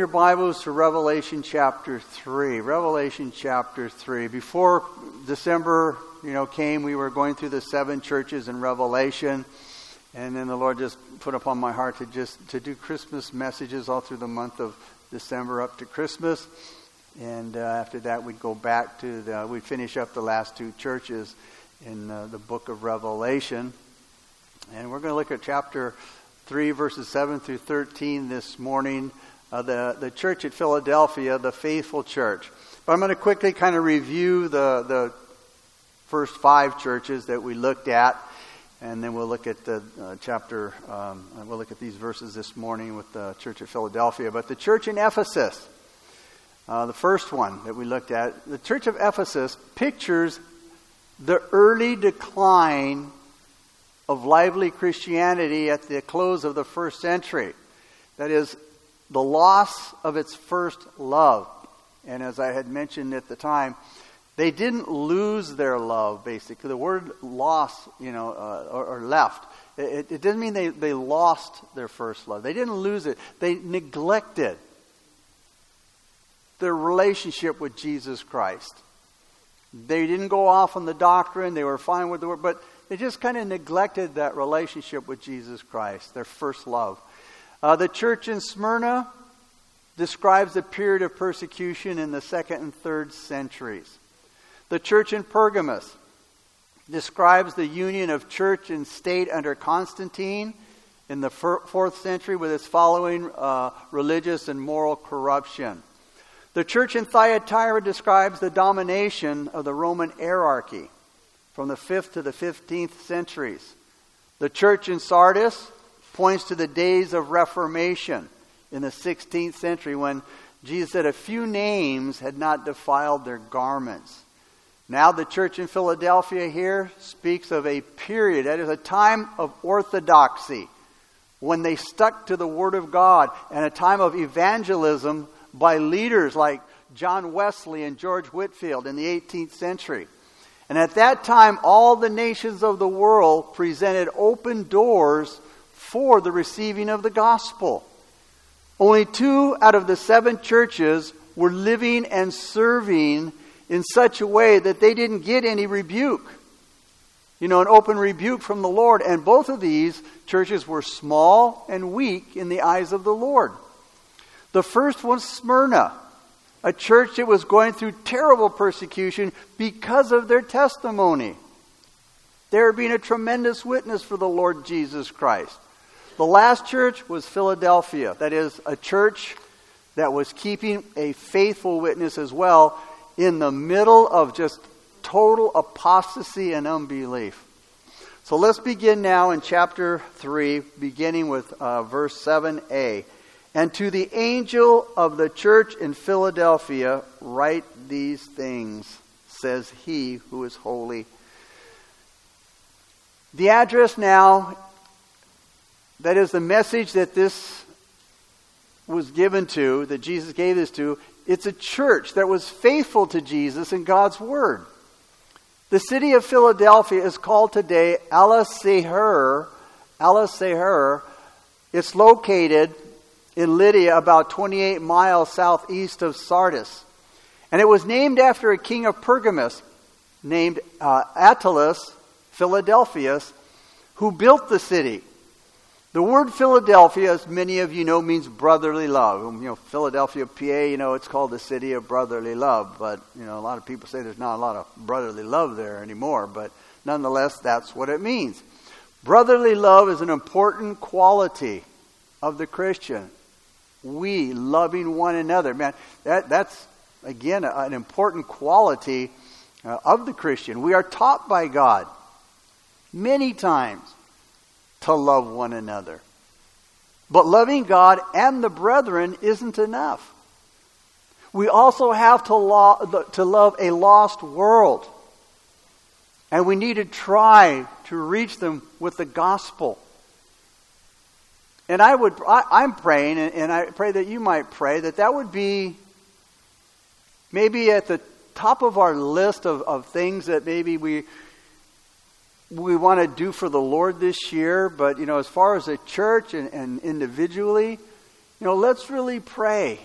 your Bibles to Revelation chapter 3. Revelation chapter 3. Before December, you know, came, we were going through the seven churches in Revelation. And then the Lord just put upon my heart to just to do Christmas messages all through the month of December up to Christmas. And uh, after that, we'd go back to the, we'd finish up the last two churches in uh, the book of Revelation. And we're going to look at chapter 3, verses 7 through 13 this morning. Uh, the, the church at Philadelphia, the faithful church. But I'm going to quickly kind of review the, the first five churches that we looked at and then we'll look at the uh, chapter, um, we'll look at these verses this morning with the church at Philadelphia. But the church in Ephesus, uh, the first one that we looked at, the church of Ephesus pictures the early decline of lively Christianity at the close of the first century. That is, the loss of its first love. And as I had mentioned at the time, they didn't lose their love, basically. The word loss, you know, uh, or, or, left, it, it doesn't mean they, they lost their first love. They didn't lose it. They neglected their relationship with Jesus Christ. They didn't go off on the doctrine. They were fine with the word, but they just kind of neglected that relationship with Jesus Christ, their first love. Uh, the church in Smyrna describes the period of persecution in the second and third centuries. The church in Pergamus describes the union of church and state under Constantine in the fourth century with its following uh, religious and moral corruption. The church in Thyatira describes the domination of the Roman hierarchy from the 5th to the 15th centuries. The church in Sardis points to the days of Reformation in the 16th century when Jesus said a few names had not defiled their garments. Now, the church in Philadelphia here speaks of a period, that is a time of orthodoxy, when they stuck to the Word of God, and a time of evangelism by leaders like John Wesley and George Whitefield in the 18th century. And at that time, all the nations of the world presented open doors for the receiving of the gospel. Only two out of the seven churches were living and serving in such a way that they didn't get any rebuke. You know, an open rebuke from the Lord. And both of these churches were small and weak in the eyes of the Lord. The first was Smyrna, a church that was going through terrible persecution because of their testimony. They were being a tremendous witness for the Lord Jesus Christ. The last church was Philadelphia, that is, a church that was keeping a faithful witness as well in the middle of just total apostasy and unbelief. So let's begin now in chapter 3, beginning with uh, verse 7a. And to the angel of the church in Philadelphia, write these things, says he who is holy. The address now, that is the message that this was given to, that Jesus gave this to, it's a church that was faithful to Jesus and God's Word. The city of Philadelphia is called today Alaşehir. Alaşehir. It's located in Lydia, about 28 miles southeast of Sardis. And it was named after a king of Pergamus named uh, Attalus Philadelphus, who built the city. The word Philadelphia, as many of you know, means brotherly love. You know, Philadelphia, PA, you know, it's called the city of brotherly love. But, you know, a lot of people say there's not a lot of brotherly love there anymore. But nonetheless, that's what it means. Brotherly love is an important quality of the Christian. We loving one another. Man, that, that's, again, an important quality uh, of the Christian. We are taught by God many times to love one another. But loving God and the brethren isn't enough. We also have to, lo- to love a lost world. And we need to try to reach them with the gospel. And I would, I, am praying, and I pray that you might pray, that that would be maybe at the top of our list of, of things that maybe we, we want to do for the Lord this year, but you know, as far as a church and, and individually, you know, let's really pray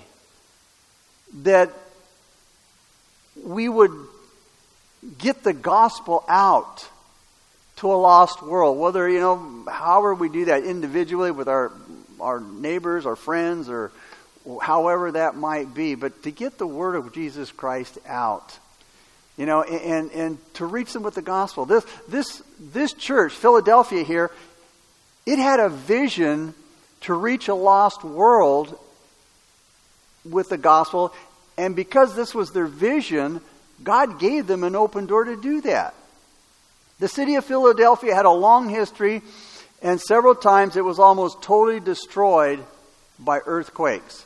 that we would get the gospel out to a lost world. Whether, you know, however we do that individually with our, our neighbors, our friends, or however that might be, but to get the word of Jesus Christ out. You know, and, and to reach them with the gospel. This, this, this church, Philadelphia here, it had a vision to reach a lost world with the gospel. And because this was their vision, God gave them an open door to do that. The city of Philadelphia had a long history, and several times it was almost totally destroyed by earthquakes.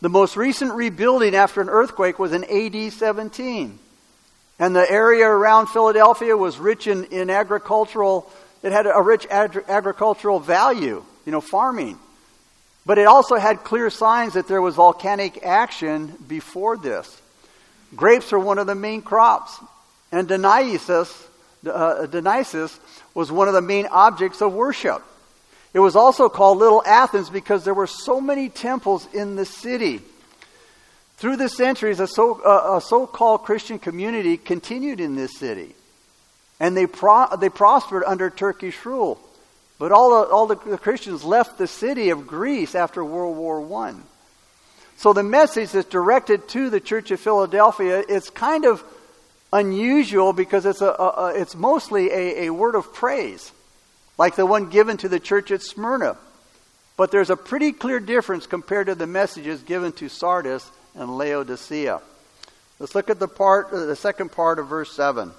The most recent rebuilding after an earthquake was in AD 17. And the area around Philadelphia was rich in, in agricultural, it had a rich ag- agricultural value, you know, farming. But it also had clear signs that there was volcanic action before this. Grapes are one of the main crops. And Dionysus, uh, Dionysus was one of the main objects of worship. It was also called Little Athens because there were so many temples in the city. Through the centuries, a so, uh, a so called Christian community continued in this city. And they, pro- they prospered under Turkish rule. But all the, all the Christians left the city of Greece after World War I. So the message that's directed to the Church of Philadelphia is kind of unusual because it's, a, a, a it's mostly a, a word of praise, like the one given to the church at Smyrna. But there's a pretty clear difference compared to the messages given to Sardis and Laodicea. Let's look at the part, uh, the second part of verse seven.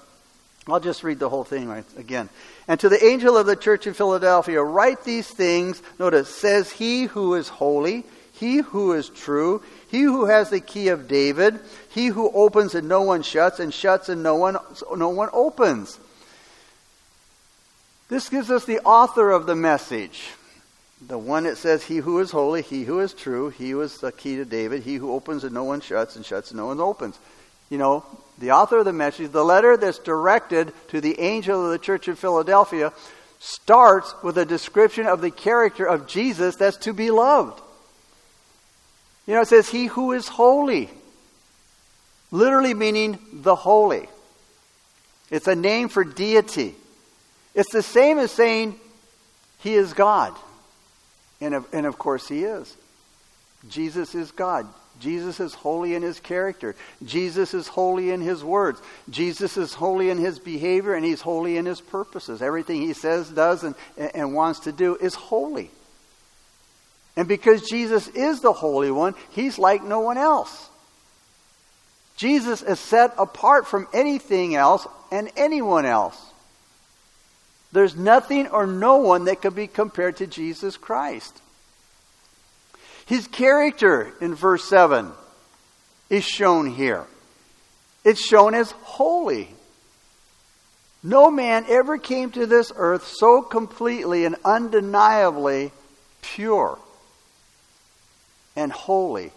I'll just read the whole thing right again. And to the angel of the church in Philadelphia, write these things. Notice, says he who is holy, he who is true, he who has the key of David, he who opens and no one shuts, and shuts and no one, no one opens. This gives us the author of the message. The one that says, He who is holy, he who is true, he who is the key to David, he who opens and no one shuts, and shuts and no one opens. You know, the author of the message, the letter that's directed to the angel of the church of Philadelphia, starts with a description of the character of Jesus that's to be loved. You know, it says, He who is holy, literally meaning the holy. It's a name for deity. It's the same as saying He is God. And of, and of course, He is. Jesus is God. Jesus is holy in his character. Jesus is holy in his words. Jesus is holy in his behavior, and he's holy in his purposes. Everything he says, does, and, and wants to do is holy. And because Jesus is the Holy One, he's like no one else. Jesus is set apart from anything else and anyone else. There's nothing or no one that could be compared to Jesus Christ. His character in verse 7 is shown here. It's shown as holy. No man ever came to this earth so completely and undeniably pure and holy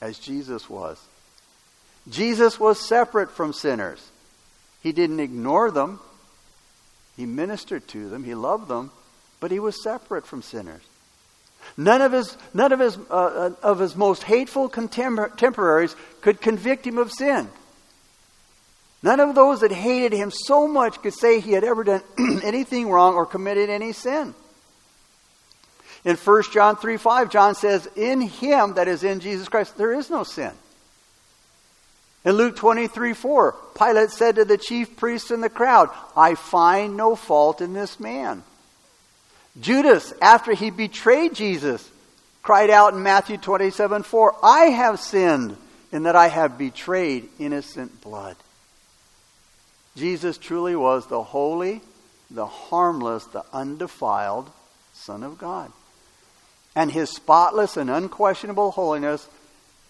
as Jesus was. Jesus was separate from sinners. He didn't ignore them. He ministered to them. He loved them, but he was separate from sinners. None of his, none of his, uh, uh, of his most hateful contemporaries could convict him of sin. None of those that hated him so much could say he had ever done anything wrong or committed any sin. In 1 John 3 5, John says, In him, that is in Jesus Christ, there is no sin. In Luke 23 4, Pilate said to the chief priests and the crowd, I find no fault in this man. Judas, after he betrayed Jesus, cried out in Matthew 27 4, I have sinned in that I have betrayed innocent blood. Jesus truly was the holy, the harmless, the undefiled Son of God. And his spotless and unquestionable holiness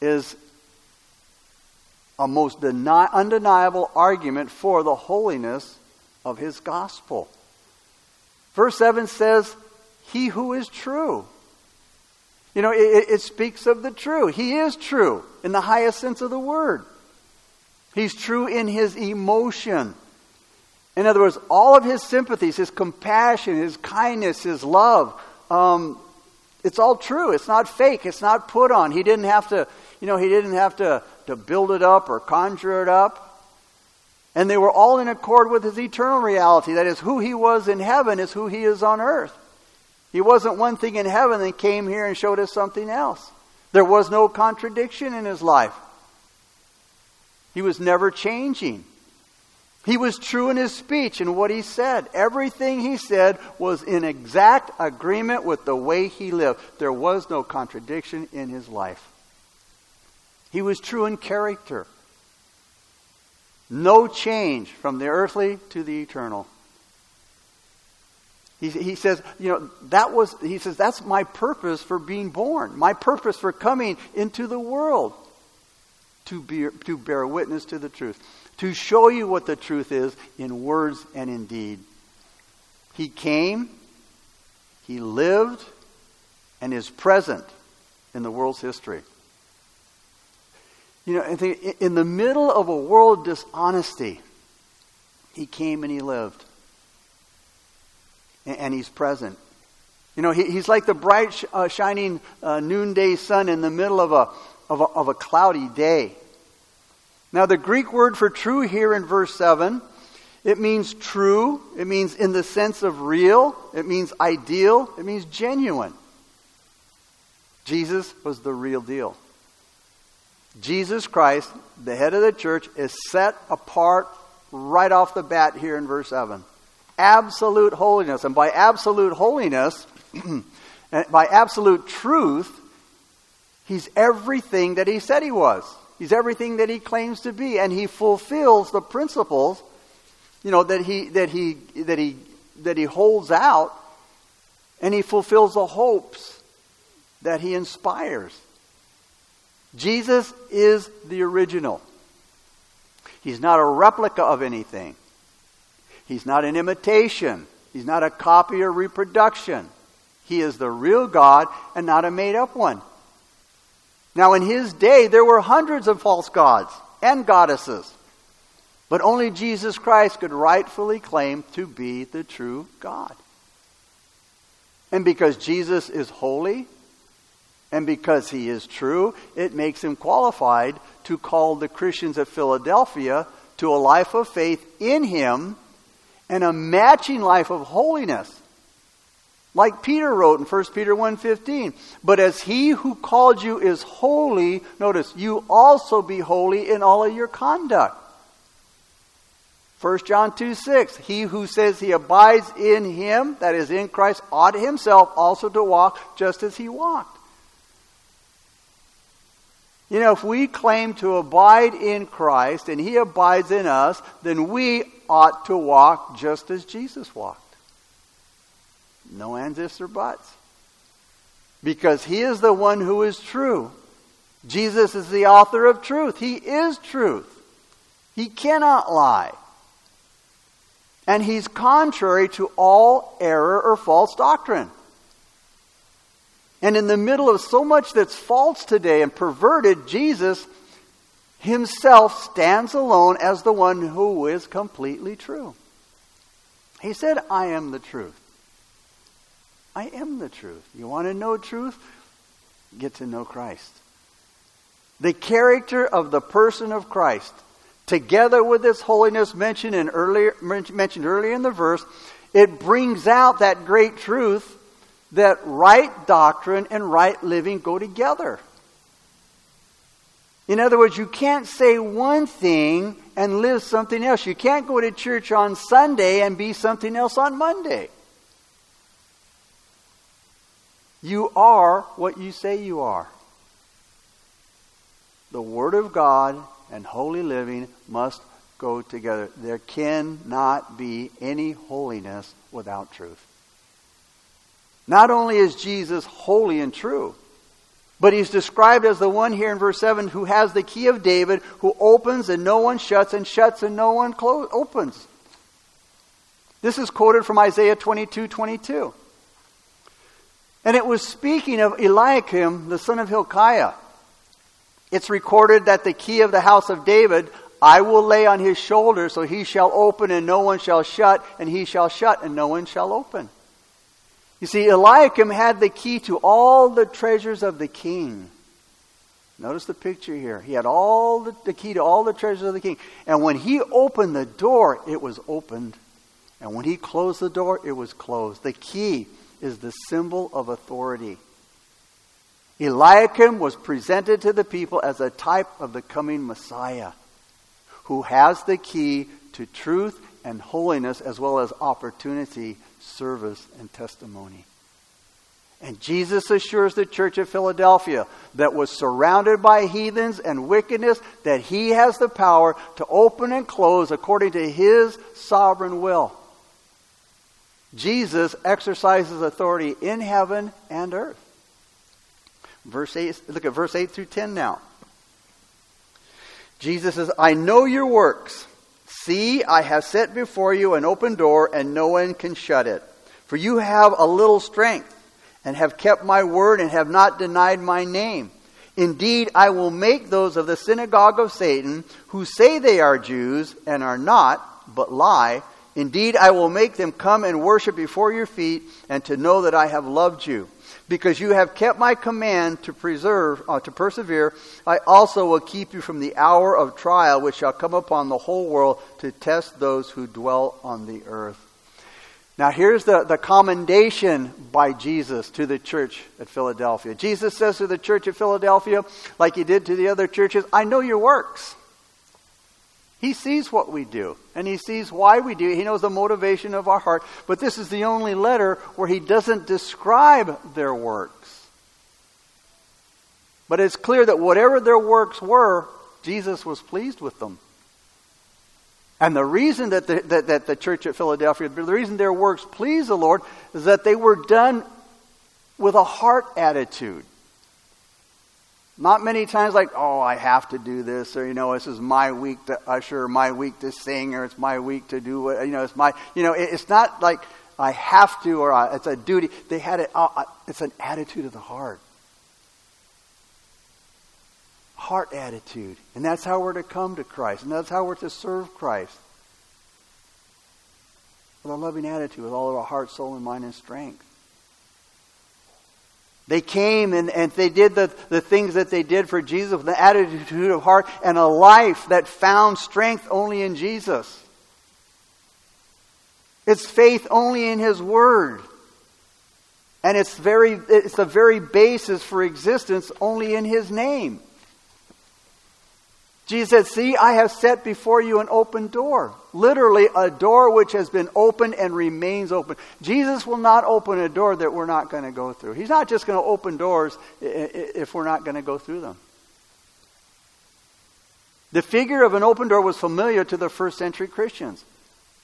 is a most deni- undeniable argument for the holiness of his gospel. Verse 7 says, He who is true. You know, it, it, speaks of the true. He is true in the highest sense of the word. He's true in his emotion. In other words, all of his sympathies, his compassion, his kindness, his love, um, it's all true. It's not fake. It's not put on. He didn't have to, you know, he didn't have to, to build it up or conjure it up. And they were all in accord with his eternal reality. That is, who he was in heaven is who he is on earth. He wasn't one thing in heaven and came here and showed us something else. There was no contradiction in his life. He was never changing. He was true in his speech and what he said. Everything he said was in exact agreement with the way he lived. There was no contradiction in his life. He was true in character. No change from the earthly to the eternal. He, he says, you know, that was, he says, that's my purpose for being born, my purpose for coming into the world to, be, to bear witness to the truth, to show you what the truth is in words and in deed. He came, he lived, and is present in the world's history. You know, in the middle of a world of dishonesty, he came and he lived. And he's present. You know, he's like the bright, uh, shining uh, noonday sun in the middle of a, of, a, of a cloudy day. Now, the Greek word for true here in verse 7, it means true, it means in the sense of real, it means ideal, it means genuine. Jesus was the real deal. Jesus Christ, the head of the church, is set apart right off the bat here in verse 7. Absolute holiness. And by absolute holiness, and by absolute truth, he's everything that he said he was. He's everything that he claims to be. And he fulfills the principles, you know, that he, that he, that he, that he holds out. And he fulfills the hopes that he inspires. Jesus is the original. He's not a replica of anything. He's not an imitation. He's not a copy or reproduction. He is the real God and not a made up one. Now, in his day, there were hundreds of false gods and goddesses. But only Jesus Christ could rightfully claim to be the true God. And because Jesus is holy, and because he is true, it makes him qualified to call the Christians of Philadelphia to a life of faith in him and a matching life of holiness. Like Peter wrote in 1 Peter 1:15, "But as he who called you is holy, notice, you also be holy in all of your conduct." 1 John 2 6, he who says he abides in him, that is in Christ, ought himself also to walk just as he walked. You know, if we claim to abide in Christ and He abides in us, then we ought to walk just as Jesus walked. No ands, ifs, or buts. Because He is the one who is true. Jesus is the author of truth. He is truth. He cannot lie. And He's contrary to all error or false doctrine. And in the middle of so much that's false today and perverted, Jesus himself stands alone as the one who is completely true. He said, I am the truth. I am the truth. You want to know truth? Get to know Christ. The character of the person of Christ, together with this holiness mentioned, in earlier, mentioned earlier in the verse, it brings out that great truth that right doctrine and right living go together. In other words, you can't say one thing and live something else. You can't go to church on Sunday and be something else on Monday. You are what you say you are. The Word of God and holy living must go together. There cannot be any holiness without truth. Not only is Jesus holy and true, but he's described as the one here in verse 7 who has the key of David, who opens and no one shuts, and shuts and no one clo- opens. This is quoted from Isaiah 22 22. And it was speaking of Eliakim, the son of Hilkiah. It's recorded that the key of the house of David I will lay on his shoulder, so he shall open and no one shall shut, and he shall shut and no one shall open. You see, Eliakim had the key to all the treasures of the king. Notice the picture here. He had all the, the, key to all the treasures of the king. And when he opened the door, it was opened. And when he closed the door, it was closed. The key is the symbol of authority. Eliakim was presented to the people as a type of the coming Messiah who has the key to truth and holiness as well as opportunity, service, and testimony. And Jesus assures the church of Philadelphia that was surrounded by heathens and wickedness that he has the power to open and close according to his sovereign will. Jesus exercises authority in heaven and earth. Verse 8, look at verse 8 through 10 now. Jesus says, I know your works. See, I have set before you an open door, and no one can shut it. For you have a little strength and have kept my word and have not denied my name. Indeed, I will make those of the synagogue of Satan who say they are Jews and are not, but lie. Indeed, I will make them come and worship before your feet and to know that I have loved you. Because you have kept my command to preserve, uh, to persevere, I also will keep you from the hour of trial which shall come upon the whole world to test those who dwell on the earth. Now, here's the, the commendation by Jesus to the church at Philadelphia. Jesus says to the church at Philadelphia, like he did to the other churches, I know your works. He sees what we do, and he sees why we do. He knows the motivation of our heart. But this is the only letter where he doesn't describe their works. But it's clear that whatever their works were, Jesus was pleased with them. And the reason that the, that, that the church at Philadelphia, the reason their works pleased the Lord is that they were done with a heart attitude. Not many times like, oh, I have to do this, or, you know, this is my week to usher, my week to sing, or it's my week to do what, you know, it's my, you know, it's not like I have to or it's a duty. They had it, uh, it's an attitude of the heart heart attitude. And that's how we're to come to Christ. And that's how we're to serve Christ. With a loving attitude, with all of our heart, soul, and mind and strength. They came and, and they did the, the things that they did for Jesus with an attitude of heart and a life that found strength only in Jesus. It's faith only in His Word. And it's, very, it's the very basis for existence only in His name. Jesus said, See, I have set before you an open door. Literally, a door which has been opened and remains open. Jesus will not open a door that we're not going to go through. He's not just going to open doors if we're not going to go through them. The figure of an open door was familiar to the first century Christians.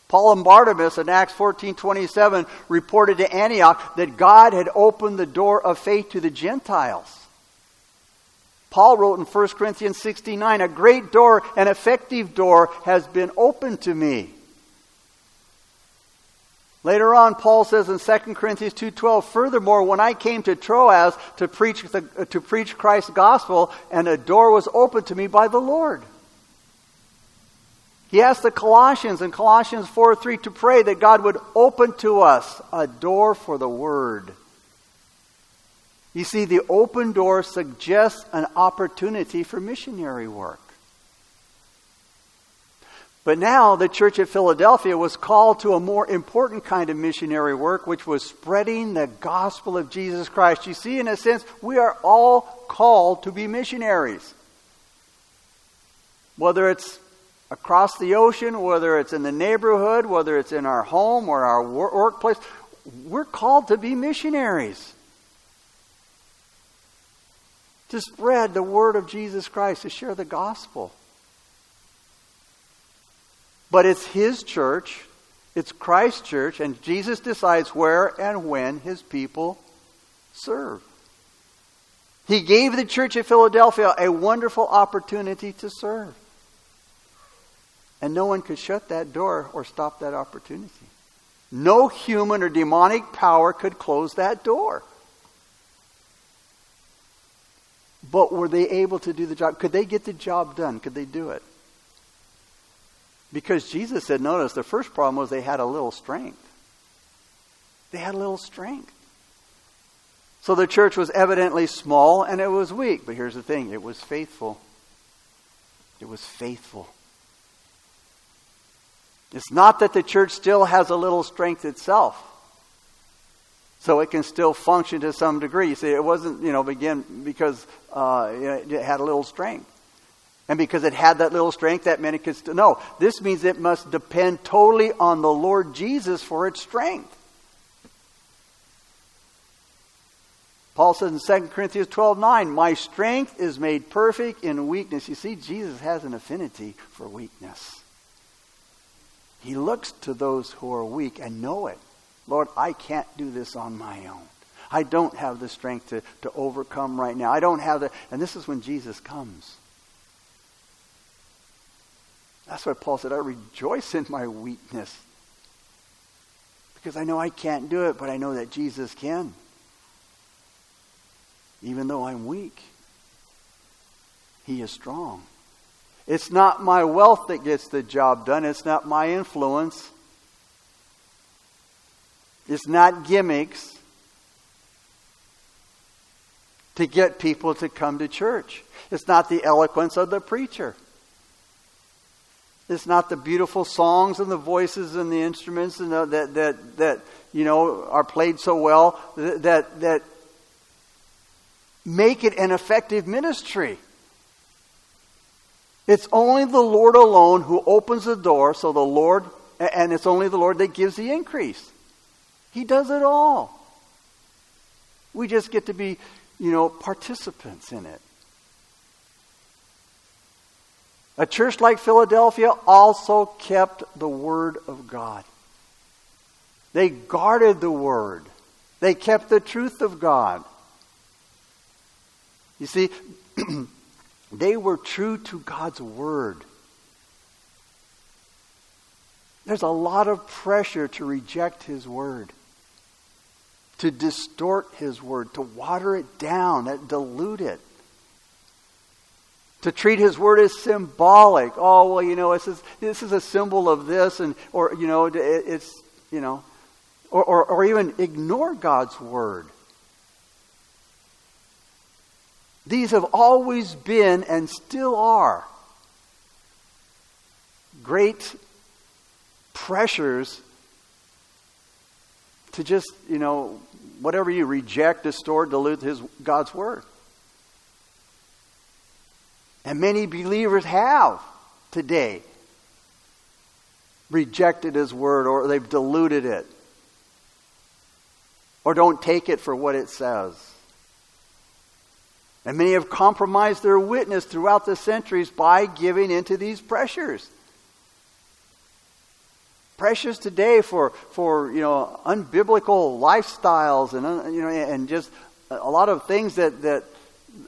Paul and Barnabas in Acts 14:27 reported to Antioch that God had opened the door of faith to the Gentiles. Paul wrote in 1 Corinthians 69, a great door, an effective door has been opened to me. Later on, Paul says in 2 Corinthians 2.12, Furthermore, when I came to Troas to preach, the, to preach Christ's gospel, and a door was opened to me by the Lord. He asked the Colossians in Colossians 4.3 to pray that God would open to us a door for the word. You see, the open door suggests an opportunity for missionary work. But now the church at Philadelphia was called to a more important kind of missionary work, which was spreading the gospel of Jesus Christ. You see, in a sense, we are all called to be missionaries. Whether it's across the ocean, whether it's in the neighborhood, whether it's in our home or our workplace, we're called to be missionaries to spread the word of Jesus Christ, to share the gospel. But it's His church, it's Christ's church, and Jesus decides where and when His people serve. He gave the church at Philadelphia a wonderful opportunity to serve. And no one could shut that door or stop that opportunity. No human or demonic power could close that door. But were they able to do the job? Could they get the job done? Could they do it? Because Jesus said, notice, the first problem was they had a little strength. They had a little strength. So the church was evidently small and it was weak. But here's the thing it was faithful. It was faithful. It's not that the church still has a little strength itself. So it can still function to some degree. See, it wasn't, you know, begin because uh, it had a little strength. And because it had that little strength, that meant it could still. No, this means it must depend totally on the Lord Jesus for its strength. Paul says in 2 Corinthians 12 9, My strength is made perfect in weakness. You see, Jesus has an affinity for weakness. He looks to those who are weak and know it. Lord, I can't do this on my own. I don't have the strength to, to overcome right now. I don't have the. And this is when Jesus comes. That's why Paul said, I rejoice in my weakness. Because I know I can't do it, but I know that Jesus can. Even though I'm weak, He is strong. It's not my wealth that gets the job done, it's not my influence, it's not gimmicks to get people to come to church. It's not the eloquence of the preacher. It's not the beautiful songs and the voices and the instruments and the, that, that, that you know are played so well that, that make it an effective ministry. It's only the Lord alone who opens the door, so the Lord, and it's only the Lord that gives the increase. He does it all. We just get to be, you know, participants in it. A church like Philadelphia also kept the Word of God. They guarded the Word. They kept the truth of God. You see, they were true to God's word. There's a lot of pressure to reject His word, to distort His word, to water it down, dilute it, to treat His word as symbolic. Oh, well, you know, this is, this is a symbol of this, and or you know, it's you know, or, or, or even ignore God's word. These have always been and still are great pressures to just, you know, whatever you reject, distort, dilute his God's word. And many believers have today rejected his word or they've diluted it or don't take it for what it says. And many have compromised their witness throughout the centuries by giving into these pressures. Pressures today for, for you know, unbiblical lifestyles and, uh, you know, and just a lot of things that, that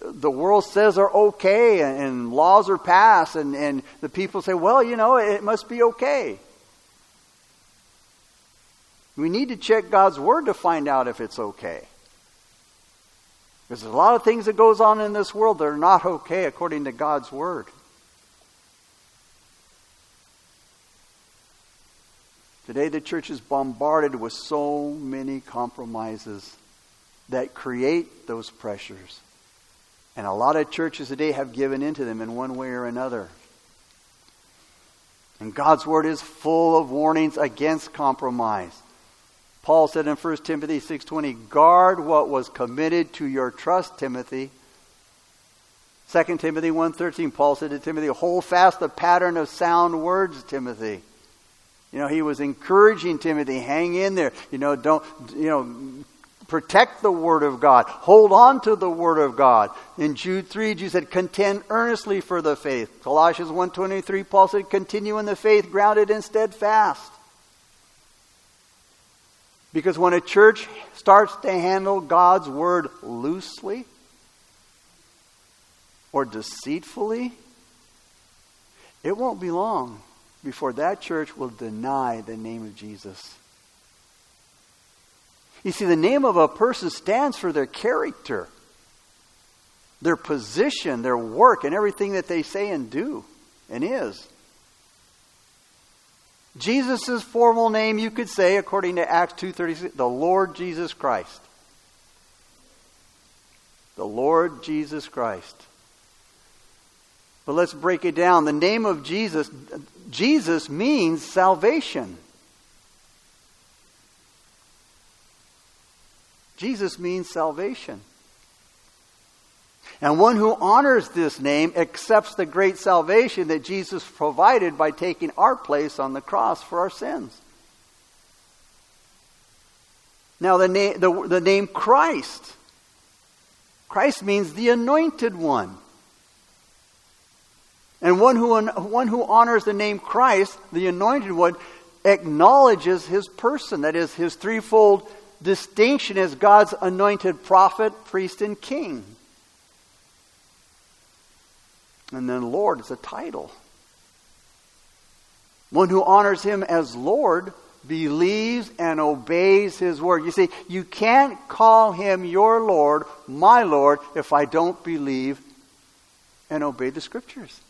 the world says are okay and, and laws are passed and, and the people say, well, you know, it must be okay. We need to check God's word to find out if it's okay. Because there's a lot of things that goes on in this world that are not okay according to God's word. Today the church is bombarded with so many compromises that create those pressures. And a lot of churches today have given into them in one way or another. And God's word is full of warnings against compromise. Paul said in 1 Timothy 6:20, "Guard what was committed to your trust, Timothy." 2 Timothy 1:13, Paul said to Timothy, "Hold fast the pattern of sound words, Timothy." You know, he was encouraging Timothy, "Hang in there. You know, don't you know, protect the word of God. Hold on to the word of God." In Jude 3, Jesus said, "Contend earnestly for the faith." Colossians 1:23, Paul said, "Continue in the faith, grounded and steadfast." Because when a church starts to handle God's word loosely or deceitfully, it won't be long before that church will deny the name of Jesus. You see, the name of a person stands for their character, their position, their work, and everything that they say and do and is. Jesus' formal name, you could say, according to Acts 2.36, the Lord Jesus Christ. the Lord Jesus Christ. But let's break it down. The name of Jesus, Jesus means salvation. Jesus means salvation. And one who honors this name accepts the great salvation that Jesus provided by taking our place on the cross for our sins. Now, the name, the, the name Christ. Christ means the anointed one. And one who, one who honors the name Christ, the anointed one, acknowledges his person. That is, his threefold distinction as God's anointed prophet, priest, and king. And then Lord is a title. One who honors him as Lord believes and obeys his word. You see, you can't call him your Lord, my Lord, if I don't believe and obey the scriptures.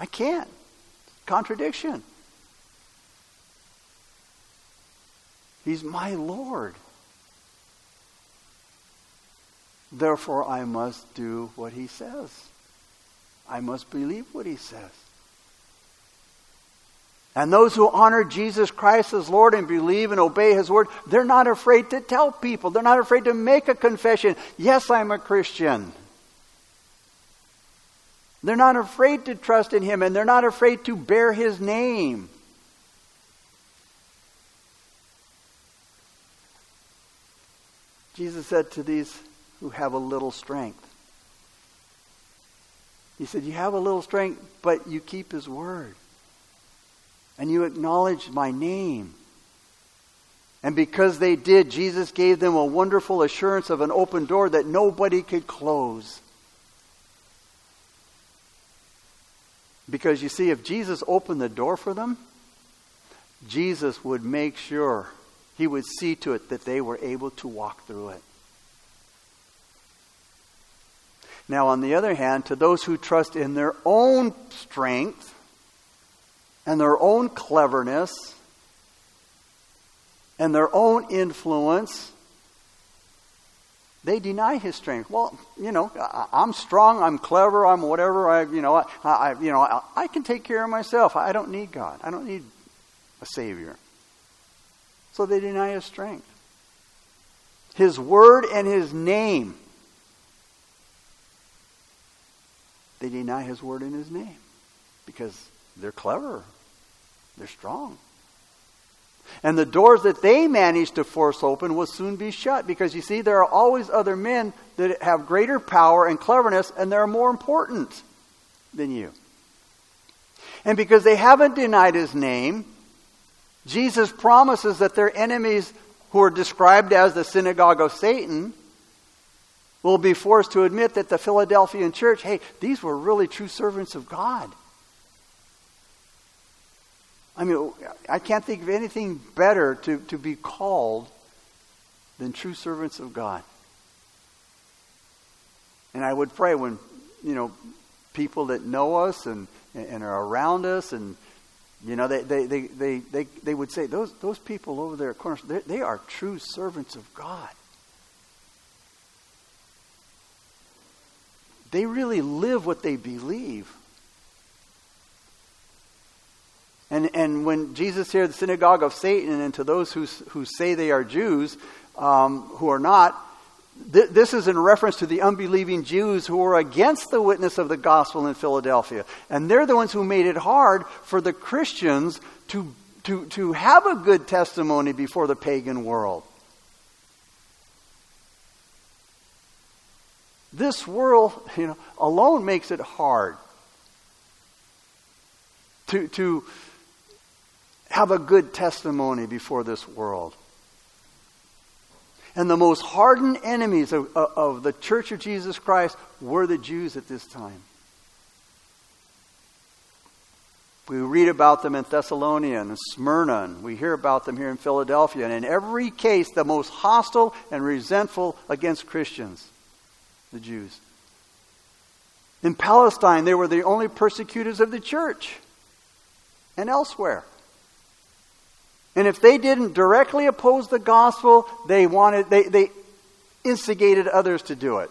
I can't. Contradiction. He's my Lord. Therefore, I must do what he says. I must believe what he says. And those who honor Jesus Christ as Lord and believe and obey His word, they're not afraid to tell people. They're not afraid to make a confession. Yes, I'm a Christian. They're not afraid to trust in Him and they're not afraid to bear His name. Jesus said to these who have a little strength, He said, You have a little strength, but you keep His word and you acknowledge my name. And because they did, Jesus gave them a wonderful assurance of an open door that nobody could close. Because you see, if Jesus opened the door for them, Jesus would make sure, he would see to it that they were able to walk through it. Now, on the other hand, to those who trust in their own strength, and their own cleverness and their own influence, they deny his strength. Well, you know, I, am strong, I'm clever, I'm whatever. I, you know, I, I you know, I, I, can take care of myself. I don't need God. I don't need a savior. So they deny his strength, his word, and his name. They deny his word and his name because they're clever. They're strong. And the doors that they managed to force open will soon be shut because you see, there are always other men that have greater power and cleverness and they're more important than you. And because they haven't denied his name, Jesus promises that their enemies, who are described as the synagogue of Satan, will be forced to admit that the Philadelphian church, hey, these were really true servants of God. I mean, I can't think of anything better to, to be called than true servants of God. And I would pray when, you know, people that know us and, and are around us and, you know, they, they, they, they, they, they would say, those, those people over there at they, they are true servants of God. They really live what they believe. And, and when Jesus here, the synagogue of Satan, and to those who, who say they are Jews, um, who are not, th- this is in reference to the unbelieving Jews who were against the witness of the gospel in Philadelphia. And they're the ones who made it hard for the Christians to, to, to have a good testimony before the pagan world. This world, you know, alone makes it hard to, to, have a good testimony before this world. And the most hardened enemies of, of, the Church of Jesus Christ were the Jews at this time. We read about them in Thessalonica and Smyrna, and we hear about them here in Philadelphia. And in every case, the most hostile and resentful against Christians, the Jews. In Palestine, they were the only persecutors of the church, and elsewhere. And if they didn't directly oppose the gospel, they wanted they, they instigated others to do it.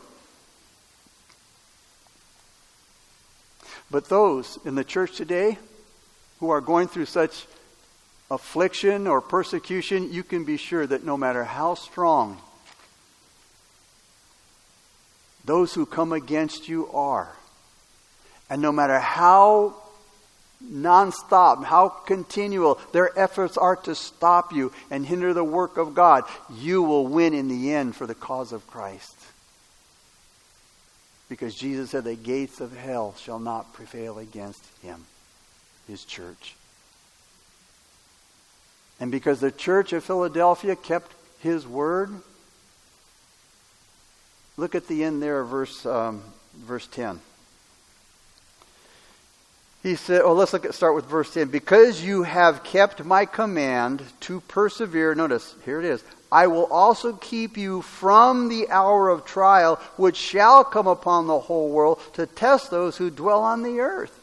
But those in the church today who are going through such affliction or persecution, you can be sure that no matter how strong those who come against you are, and no matter how nonstop, how continual their efforts are to stop you and hinder the work of God, you will win in the end for the cause of Christ. Because Jesus said, The gates of hell shall not prevail against him, his church. And because the church of Philadelphia kept his word, look at the end there verse, um, verse 10. He said, well, let's look at, start with verse 10. Because you have kept my command to persevere, notice, here it is. I will also keep you from the hour of trial, which shall come upon the whole world to test those who dwell on the earth.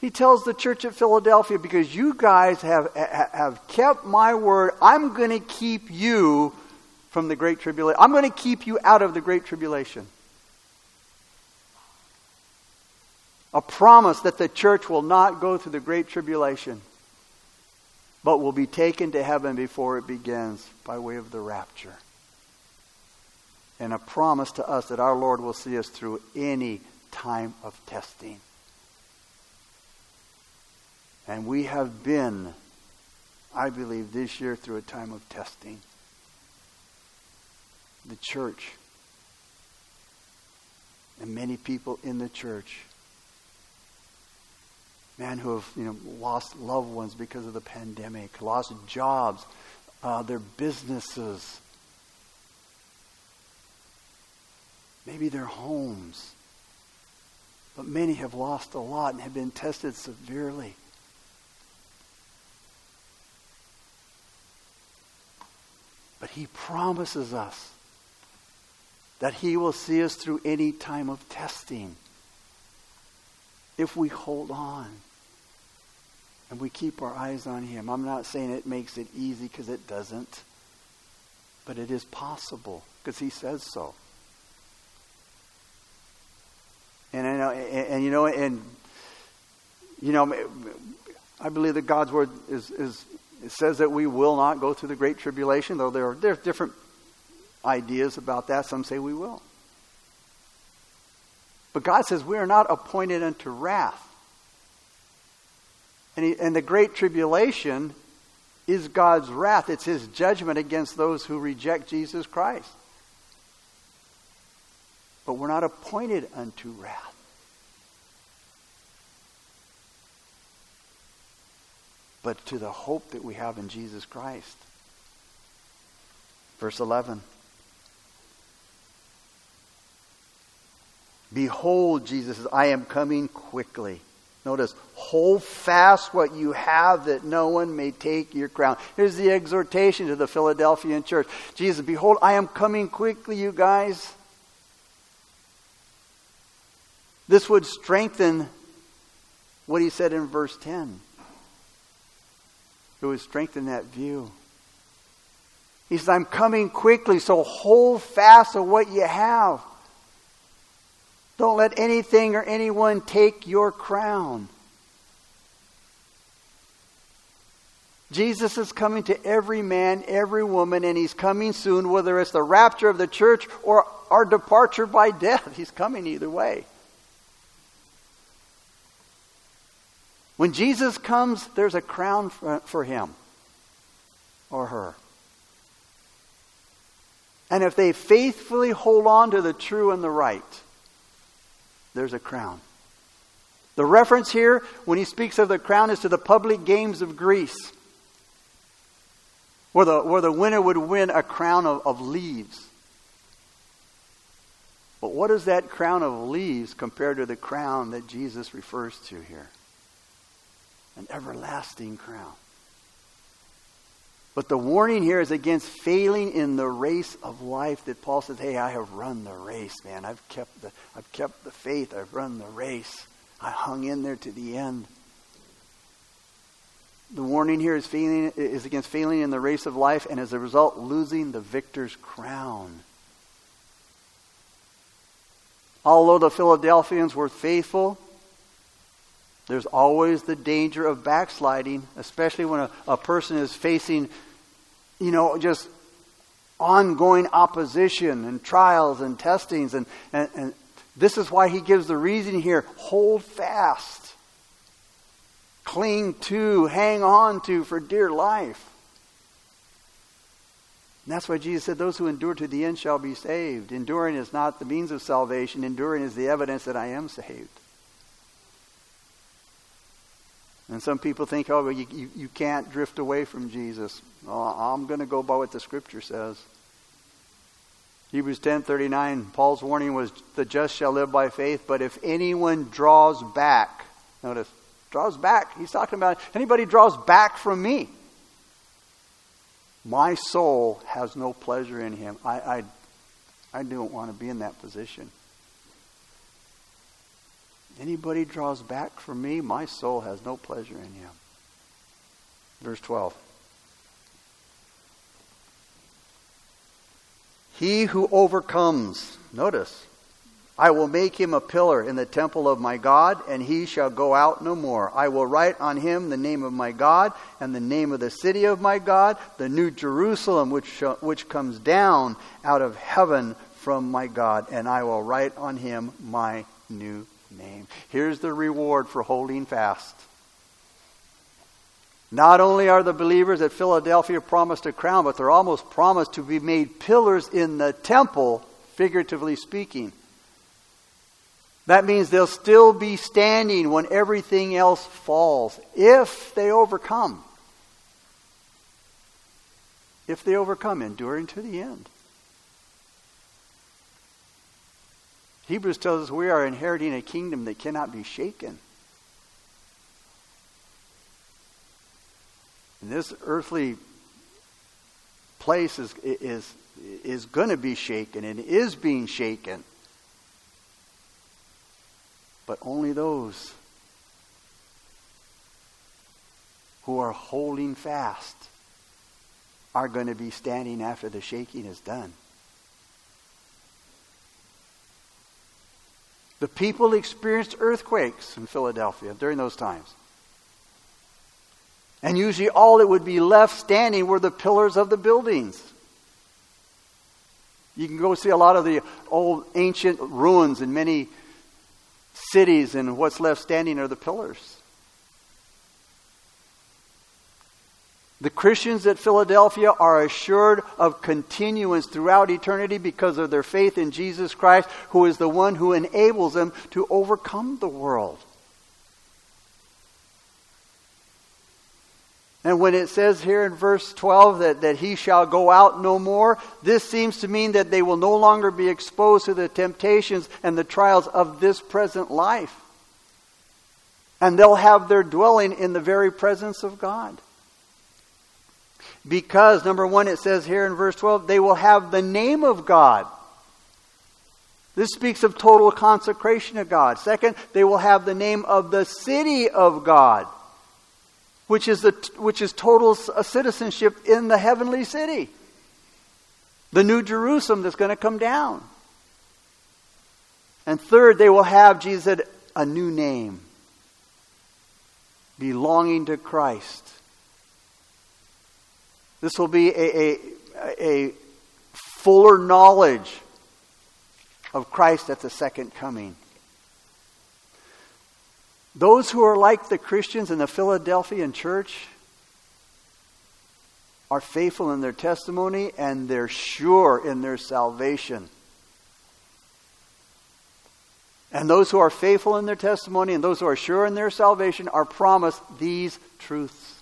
He tells the church at Philadelphia, because you guys have, have kept my word, I'm going to keep you from the great tribulation. I'm going to keep you out of the great tribulation. A promise that the church will not go through the great tribulation, but will be taken to heaven before it begins by way of the rapture. And a promise to us that our Lord will see us through any time of testing. And we have been, I believe, this year through a time of testing. The church and many people in the church men who have you know, lost loved ones because of the pandemic, lost jobs, uh, their businesses, maybe their homes. But many have lost a lot and have been tested severely. But he promises us that he will see us through any time of testing if we hold on and we keep our eyes on Him. I'm not saying it makes it easy because it doesn't, but it is possible because He says so. And I know, and, and, you know, and you know, I believe that God's word is is it says that we will not go through the great tribulation, though there are there's different ideas about that. Some say we will. But God says we are not appointed unto wrath. And, he, and the great tribulation is God's wrath. It's his judgment against those who reject Jesus Christ. But we're not appointed unto wrath. But to the hope that we have in Jesus Christ. Verse 11. Behold, Jesus says, I am coming quickly. Notice, hold fast what you have that no one may take your crown. Here's the exhortation to the Philadelphian church Jesus, behold, I am coming quickly, you guys. This would strengthen what he said in verse 10. It would strengthen that view. He says, I'm coming quickly, so hold fast to what you have. Don't let anything or anyone take your crown. Jesus is coming to every man, every woman, and he's coming soon, whether it's the rapture of the church or our departure by death. He's coming either way. When Jesus comes, there's a crown uh, for him or her. And if they faithfully hold on to the true and the right, there's a crown. The reference here, when he speaks of the crown, is to the public games of Greece, where the, where the winner would win a crown of, of leaves. But what is that crown of leaves compared to the crown that Jesus refers to here? An everlasting crown. But the warning here is against failing in the race of life that Paul says, Hey, I have run the race, man. I've kept the, I've kept the faith. I've run the race. I hung in there to the end. The warning here is, failing, is against failing in the race of life and as a result, losing the victor's crown. Although the Philadelphians were faithful, there's always the danger of backsliding, especially when a, a person is facing, you know, just ongoing opposition and trials and testings. And, and, and this is why he gives the reason here hold fast, cling to, hang on to for dear life. And that's why Jesus said, Those who endure to the end shall be saved. Enduring is not the means of salvation, enduring is the evidence that I am saved. And some people think, oh, well, you, you, you can't drift away from Jesus. Well, I'm going to go by what the Scripture says. Hebrews 10:39 Paul's warning was the just shall live by faith but if anyone draws back notice draws back he's talking about anybody draws back from me my soul has no pleasure in him I I, I don't want to be in that position Anybody draws back from me, my soul has no pleasure in him. Verse 12. He who overcomes, notice, I will make him a pillar in the temple of my God, and he shall go out no more. I will write on him the name of my God, and the name of the city of my God, the new Jerusalem, which, which comes down out of heaven from my God, and I will write on him my new name. Here's the reward for holding fast. Not only are the believers at Philadelphia promised a crown, but they're almost promised to be made pillars in the temple, figuratively speaking. That means they'll still be standing when everything else falls, if they overcome. If they overcome, enduring to the end. Hebrews tells us we are inheriting a kingdom that cannot be shaken. And this earthly place is, is, is going to be shaken and is being shaken. But only those who are holding fast are going to be standing after the shaking is done. The people experienced earthquakes in Philadelphia during those times. And usually all that would be left standing were the pillars of the buildings. You can go see a lot of the old ancient ruins in many cities, and what's left standing are the pillars. The Christians at Philadelphia are assured of continuance throughout eternity because of their faith in Jesus Christ, who is the one who enables them to overcome the world. And when it says here in verse 12 that, that he shall go out no more, this seems to mean that they will no longer be exposed to the temptations and the trials of this present life. And they'll have their dwelling in the very presence of God. Because, number one, it says here in verse 12, they will have the name of God. This speaks of total consecration of God. Second, they will have the name of the city of God, which is, the, which is total citizenship in the heavenly city. The new Jerusalem that's going to come down. And third, they will have, Jesus said, a new name belonging to Christ. This will be a, a, a fuller knowledge of Christ at the second coming. Those who are like the Christians in the Philadelphian church are faithful in their testimony and they're sure in their salvation. And those who are faithful in their testimony and those who are sure in their salvation are promised these truths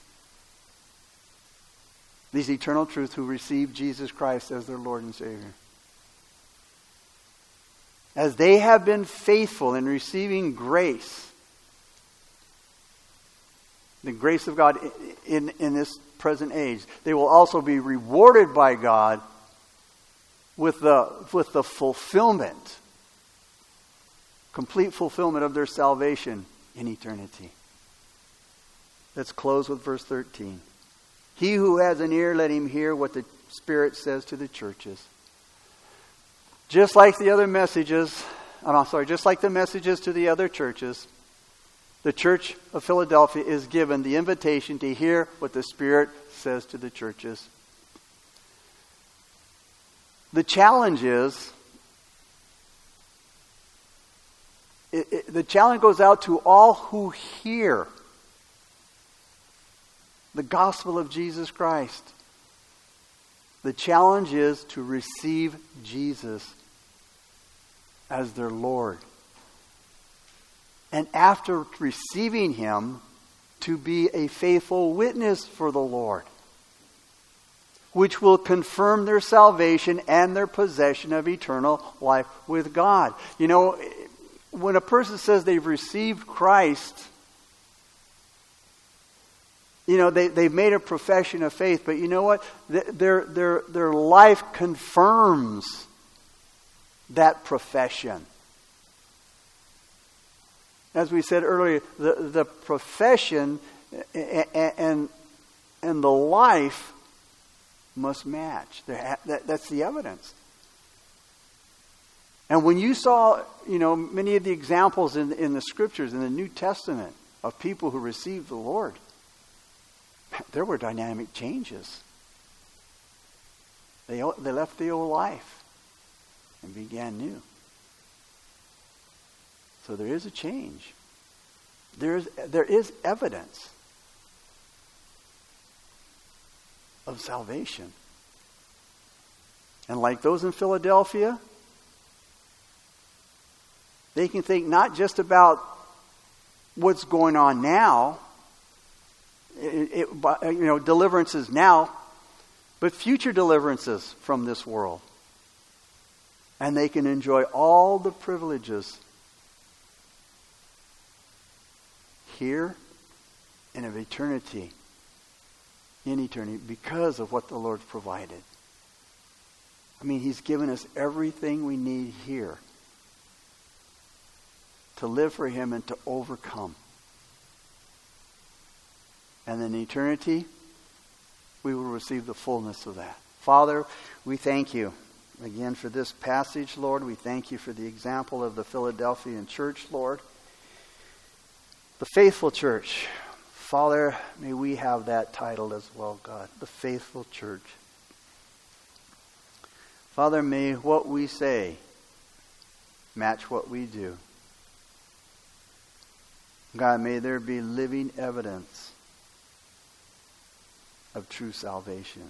these eternal truths who receive Jesus Christ as their Lord and Savior. As they have been faithful in receiving grace, the grace of God in, in this present age, they will also be rewarded by God with the, with the fulfillment, complete fulfillment of their salvation in eternity. Let's close with verse 13. He who has an ear, let him hear what the Spirit says to the churches. Just like the other messages, I'm sorry, just like the messages to the other churches, the church of Philadelphia is given the invitation to hear what the Spirit says to the churches. The challenge is it, it, the challenge goes out to all who hear the gospel of Jesus Christ. The challenge is to receive Jesus as their Lord. And after receiving Him, to be a faithful witness for the Lord, which will confirm their salvation and their possession of eternal life with God. You know, when a person says they've received Christ, you know, they, they've made a profession of faith, but you know what? Their, their, their life confirms that profession. As we said earlier, the, the profession and, and the life must match. That's the evidence. And when you saw, you know, many of the examples in, in the scriptures, in the New Testament, of people who received the Lord, there were dynamic changes. They, they left the old life and began new. So there is a change. There is, there is evidence of salvation. And like those in Philadelphia, they can think not just about what's going on now, it, it, you know, deliverances now, but future deliverances from this world. And they can enjoy all the privileges here and of eternity, in eternity, because of what the Lord provided. I mean, He's given us everything we need here to live for Him and to overcome. And in eternity, we will receive the fullness of that. Father, we thank you again for this passage, Lord. We thank you for the example of the Philadelphian church, Lord. The faithful church. Father, may we have that title as well, God. The faithful church. Father, may what we say match what we do. God, may there be living evidence of true salvation.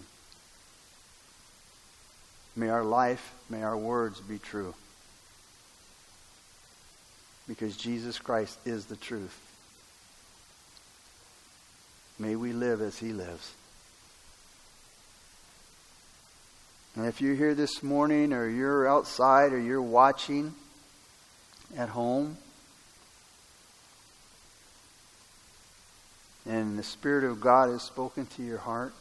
May our life, may our words be true. Because Jesus Christ is the truth. May we live as he lives. And if you're here this morning, or you're outside, or you're watching at home, and the Spirit of God has spoken to your heart,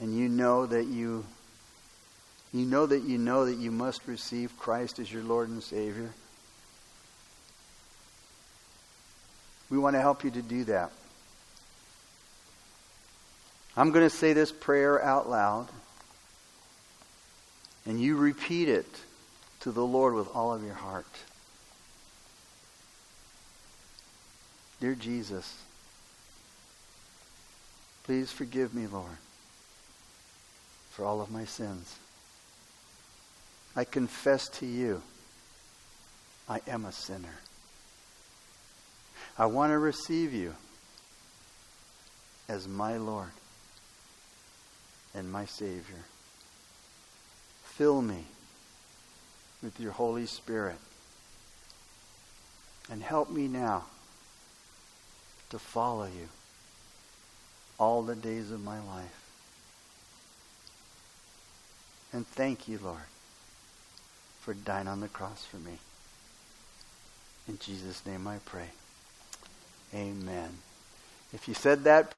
and you know that you you know that you know that you must receive Christ as your Lord and Savior. We want to help you to do that. I'm going to say this prayer out loud, and you repeat it to the Lord with all of your heart. Dear Jesus, please forgive me, Lord, for all of my sins. I confess to you, I am a sinner. I want to receive you as my Lord and my Savior. Fill me with your Holy Spirit and help me now to follow you all the days of my life. And thank you, Lord, for dying on the cross for me. In Jesus' name I pray. Amen. If you said that,